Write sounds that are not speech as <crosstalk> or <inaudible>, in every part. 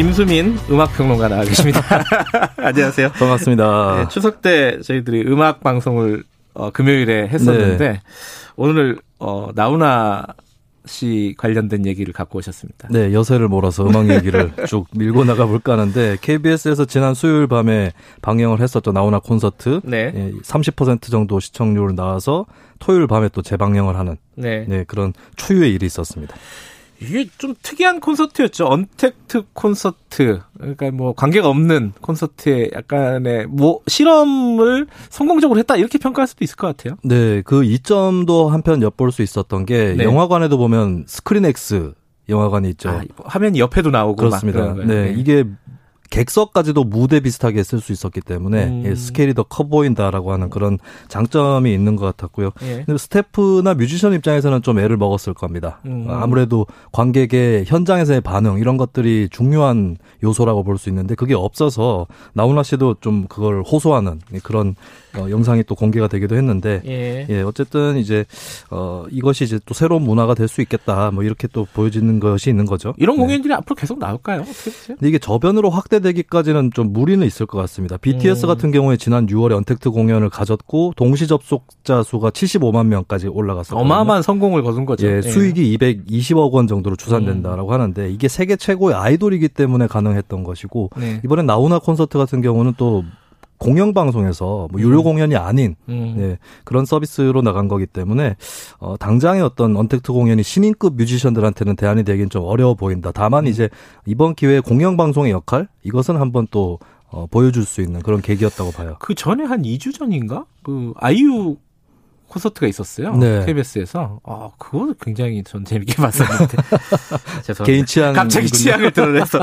김수민 음악평론가 나와 계십니다. <laughs> 안녕하세요. 반갑습니다. 네, 추석 때 저희들이 음악 방송을 어, 금요일에 했었는데 네. 오늘 어, 나훈아 씨 관련된 얘기를 갖고 오셨습니다. 네, 여세를 몰아서 음악 얘기를 <laughs> 쭉 밀고 나가 볼까 하는데 KBS에서 지난 수요일 밤에 방영을 했었죠. 나훈아 콘서트. 네. 예, 30% 정도 시청률 나와서 토요일 밤에 또 재방영을 하는 네. 네, 그런 초유의 일이 있었습니다. 이게 좀 특이한 콘서트였죠. 언택트 콘서트. 그러니까 뭐 관계가 없는 콘서트에 약간의 뭐 실험을 성공적으로 했다 이렇게 평가할 수도 있을 것 같아요. 네, 그 이점도 한편 엿볼 수 있었던 게 네. 영화관에도 보면 스크린 X 영화관이 있죠. 아, 화면이 옆에도 나오고 그렇습니다. 네, 거예요. 이게 객석까지도 무대 비슷하게 쓸 수 있었기 때문에 음. 예, 스케일이 더 커 보인다라고 하는 그런 장점이 있는 것 같았고요. 예. 근데 스태프나 뮤지션 입장에서는 좀 애를 먹었을 겁니다. 음. 어, 아무래도 관객의 현장에서의 반응 이런 것들이 중요한 요소라고 볼 수 있는데 그게 없어서 나훈아 씨도 좀 그걸 호소하는 그런 어, 영상이 또 공개가 되기도 했는데 예. 예, 어쨌든 이제 어 이것이 이제 또 새로운 문화가 될 수 있겠다. 뭐 이렇게 또 보여지는 것이 있는 거죠. 이런 네. 공연들이 앞으로 계속 나올까요? 어떻게 보세요? 근데 이게 저변으로 확대되기까지는 좀 무리는 있을 것 같습니다. BTS 음. 같은 경우에 지난 6월에 언택트 공연을 가졌고 동시 접속자 수가 75만 명까지 올라갔었거든요. 어마어마한 성공을 거둔 거죠. 예, 수익이 220억 원 정도로 음. 추산된다라고 하는데 이게 세계 최고의 아이돌이기 때문에 가능했던 것이고 네. 이번에 나훈아 콘서트 같은 경우는 또 공영 방송에서 뭐 유료 음. 공연이 아닌 음. 네, 그런 서비스로 나간 거기 때문에 어, 당장의 어떤 언택트 공연이 신인급 뮤지션들한테는 대안이 되긴 좀 어려워 보인다. 다만 음. 이제 이번 기회에 공영 방송의 역할 이것은 한번 또 어, 보여줄 수 있는 그런 계기였다고 봐요. 그 전에 한 2주 전인가? 그 아이유 콘서트가 있었어요. 네. KBS에서. 아, 그거 굉장히 전 재밌게 봤었는데. <laughs> 죄송합니다. 개인 취향 갑자기 취향을 드러내서.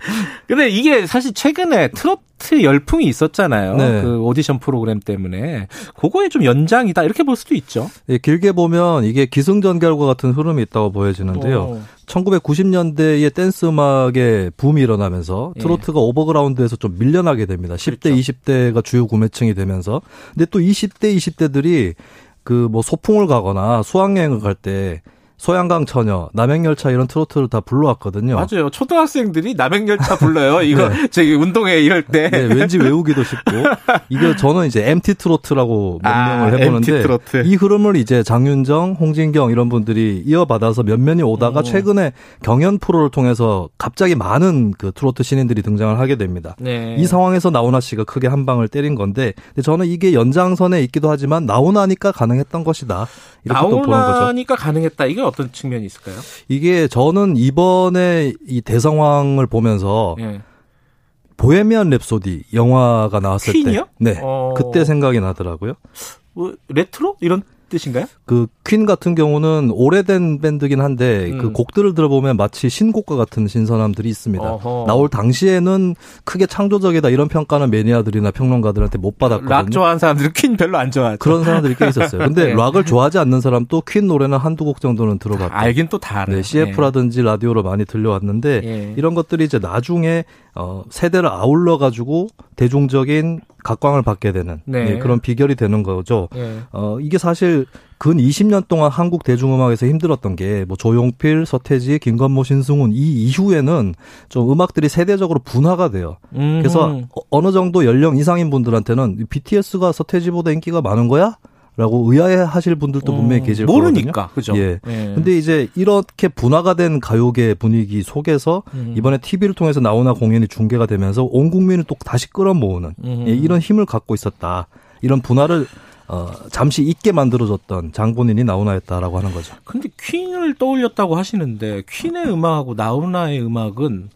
<laughs> 근데 이게 사실 최근에 트로트 열풍이 있었잖아요. 네. 그 오디션 프로그램 때문에. 그거의 좀 연장이다. 이렇게 볼 수도 있죠. 예, 길게 보면 이게 기승전결과 같은 흐름이 있다고 보여지는데요. 어. 1990년대에 댄스 음악의 붐이 일어나면서 예. 트로트가 오버그라운드에서 좀 밀려나게 됩니다. 10대, 그렇죠. 20대가 주요 구매층이 되면서. 근데 또 20대, 20대들이 그 뭐 소풍을 가거나 수학여행을 갈때 소양강 처녀, 남행열차 이런 트로트를 다 불러왔거든요. 맞아요. 초등학생들이 남행열차 불러요. 이거 <laughs> 저기 운동회 이럴 때. 네, 왠지 외우기도 쉽고 이게 저는 이제 MT 트로트라고 명명을 아, 해보는데 MT 트로트. 이 흐름을 이제 장윤정, 홍진경 이런 분들이 이어받아서 몇몇이 오다가 음. 최근에 경연 프로를 통해서 갑자기 많은 그 트로트 신인들이 등장을 하게 됩니다. 네. 이 상황에서 나훈아 씨가 크게 한 방을 때린 건데 근데 저는 이게 연장선에 있기도 하지만 나훈아니까 가능했던 것이다. 이렇게 또 보는 거죠. 가능했다. 이게 어떤 측면이 있을까요? 이게 저는 이번에 이 대상황을 보면서 예. 보헤미안 랩소디 영화가 나왔을 퀸이요? 때, 네, 어. 그때 생각이 나더라고요. 뭐 레트로 이런 뜻인가요? 그 퀸 같은 경우는 오래된 밴드긴 한데 음. 그 곡들을 들어보면 마치 신곡과 같은 신선함들이 있습니다. 어허. 나올 당시에는 크게 창조적이다 이런 평가는 매니아들이나 평론가들한테 못 받았거든요. 락 좋아하는 사람들은 퀸 별로 안 좋아하죠. 그런 사람들이 꽤 있었어요. 근데 <laughs> 네. 락을 좋아하지 않는 사람도 퀸 노래는 한두 곡 정도는 들어봤고. 알긴 또 다 알아요. 네, CF라든지 라디오로 많이 들려왔는데 예. 이런 것들이 이제 나중에 어 세대를 아울러 가지고 대중적인 각광을 받게 되는 네. 네, 그런 비결이 되는 거죠. 예. 어 이게 사실 근 20년 동안 한국 대중음악에서 힘들었던 게 뭐 조용필, 서태지, 김건모, 신승훈 이 이후에는 좀 음악들이 세대적으로 분화가 돼요. 음. 그래서 어- 어느 정도 연령 이상인 분들한테는 BTS가 서태지보다 인기가 많은 거야? 라고 의아해하실 분들도 분명히 음, 계실 거거든요. 모르니까 그죠. 예. 근데 이제 이렇게 분화가 된 가요계 분위기 속에서 음. 이번에 TV를 통해서 나오나 공연이 중계가 되면서 온 국민을 또 다시 끌어모으는 음. 예, 이런 힘을 갖고 있었다. 이런 분화를 어, 잠시 잊게 만들어줬던 장본인이 나훈아였다라고 하는 거죠. 근데 퀸을 떠올렸다고 하시는데 퀸의 음악하고 나훈아의 음악은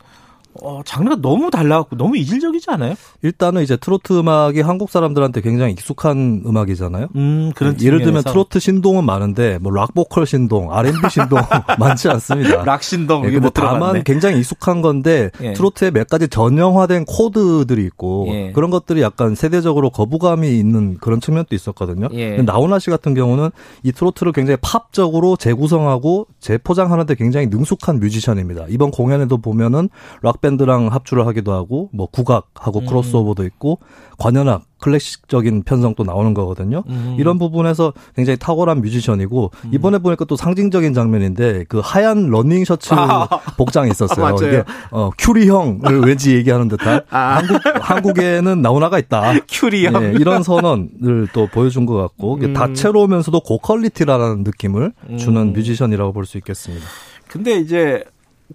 어, 장르가 너무 달라갖고 너무 이질적이지 않아요? 일단은 이제 트로트 음악이 한국 사람들한테 굉장히 익숙한 음악이잖아요. 음, 그런 예를 들면. 트로트 신동은 많은데 뭐 락보컬 신동, R&B <laughs> 신동 <laughs> 많지 않습니다. 락 신동 예, 이게 근데 못 들어봤네. 다만 굉장히 익숙한 건데 예. 트로트에 몇 가지 전형화된 코드들이 있고 예. 그런 것들이 약간 세대적으로 거부감이 있는 그런 측면도 있었거든요. 예. 나훈아 씨 같은 경우는 이 트로트를 굉장히 팝적으로 재구성하고 재포장하는데 굉장히 능숙한 뮤지션입니다. 이번 공연에도 보면은 락 밴드랑 합주를 하기도 하고 뭐 국악하고 음. 크로스오버도 있고 관현악 클래식적인 편성도 나오는 거거든요. 음. 이런 부분에서 굉장히 탁월한 뮤지션이고 이번에 보니까 또 상징적인 장면인데 그 하얀 러닝 셔츠 <laughs> 아. 복장이 있었어요. 맞아요. 이게 어 머큐리 형을 <laughs> 왠지 얘기하는 듯한 아. 한국 한국에는 나훈아가 있다. <laughs> 머큐리 형. 예, 이런 선언을 또 보여준 것 같고 음. 다채로우면서도 고quality라는 느낌을 주는 음. 뮤지션이라고 볼 수 있겠습니다. 근데 이제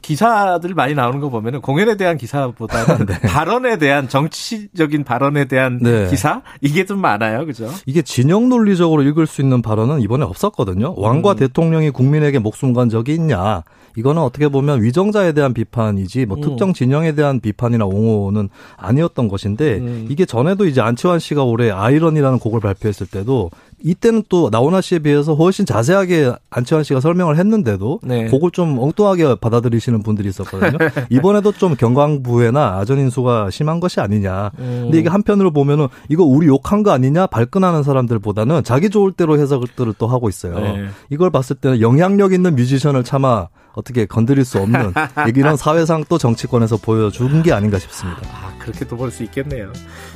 기사들 많이 나오는 거 보면은 공연에 대한 기사보다는 <laughs> 발언에 대한 정치적인 발언에 대한 네. 기사 이게 좀 많아요, 그죠? 이게 진영 논리적으로 읽을 수 있는 발언은 이번에 없었거든요. 왕과 음. 대통령이 국민에게 목숨 건 적이 있냐? 이거는 어떻게 보면 위정자에 대한 비판이지 뭐 음. 특정 진영에 대한 비판이나 옹호는 아니었던 것인데 음. 이게 전에도 이제 안치환 씨가 올해 아이러니라는 곡을 발표했을 때도 이때는 또 나훈아 씨에 비해서 훨씬 자세하게 안치환 씨가 설명을 했는데도 네. 곡을 좀 엉뚱하게 받아들이시는 분들이 있었거든요. <laughs> 이번에도 좀 경광부회나 아전인수가 심한 것이 아니냐. 음. 근데 이게 한편으로 보면은 이거 우리 욕한 거 아니냐 발끈하는 사람들보다는 자기 좋을 대로 해석들을 또 하고 있어요. 네. 이걸 봤을 때는 영향력 있는 뮤지션을 차마 어떻게 건드릴 수 없는 <laughs> 이런 사회상 또 정치권에서 보여준 게 아닌가 싶습니다. 아, 그렇게도 볼수 있겠네요.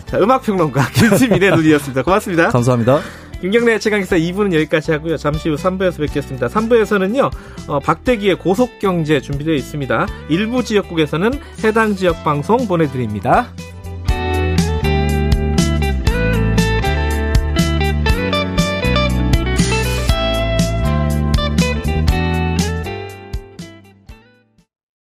자, 음악평론가 <laughs> 김수민의 눈이었습니다. 고맙습니다. 감사합니다. 김경래 최강기사 2부는 여기까지 하고요. 잠시 후 3부에서 뵙겠습니다. 3부에서는요, 어, 박대기의 고속경제 준비되어 있습니다. 일부 지역국에서는 해당 지역 방송 보내드립니다.